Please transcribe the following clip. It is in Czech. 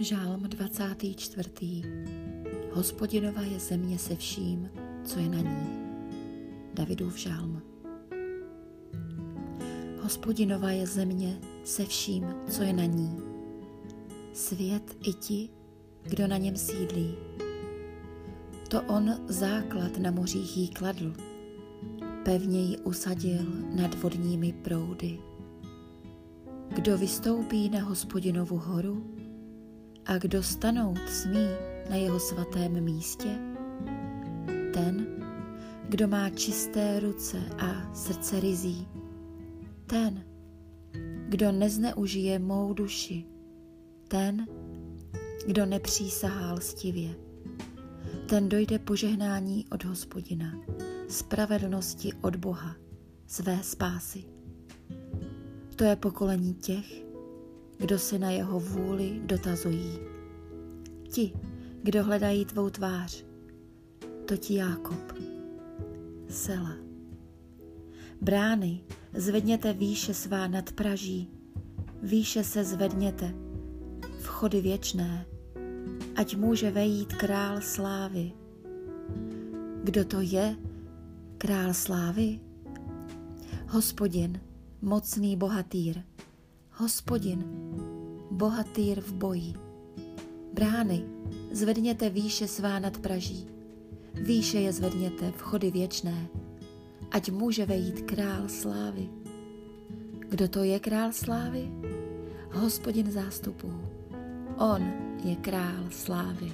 44. Hospodinova je země se vším, co je na ní. Davidův žálm. Hospodinova je země se vším, co je na ní. Svět i ti, kdo na něm sídlí. To on základ na mořích jí kladl, pevně ji usadil nad vodními proudy. Kdo vystoupí na hospodinovu horu a kdo stanout smí na jeho svatém místě? Ten, kdo má čisté ruce a srdce rizí, ten, kdo nezneužije mou duši, ten, kdo nepřísahá lstivě, ten dojde požehnání od hospodina, spravedlnosti od Boha, své spásy. To je pokolení těch, kdo se na jeho vůli dotazují. Ti, kdo hledají tvou tvář, to ti Jákob. Sela. Brány, zvedněte výše svá nad Praží, výše se zvedněte, vchody věčné, ať může vejít král slávy. Kdo to je, král slávy? Hospodin, mocný bohatýr, hospodin, bohatýr v boji. Brány, zvedněte výše svá nad Praží, výše je zvedněte vchody věčné, ať může vejít král slávy. Kdo to je král slávy? Hospodin zástupů. On je král slávy.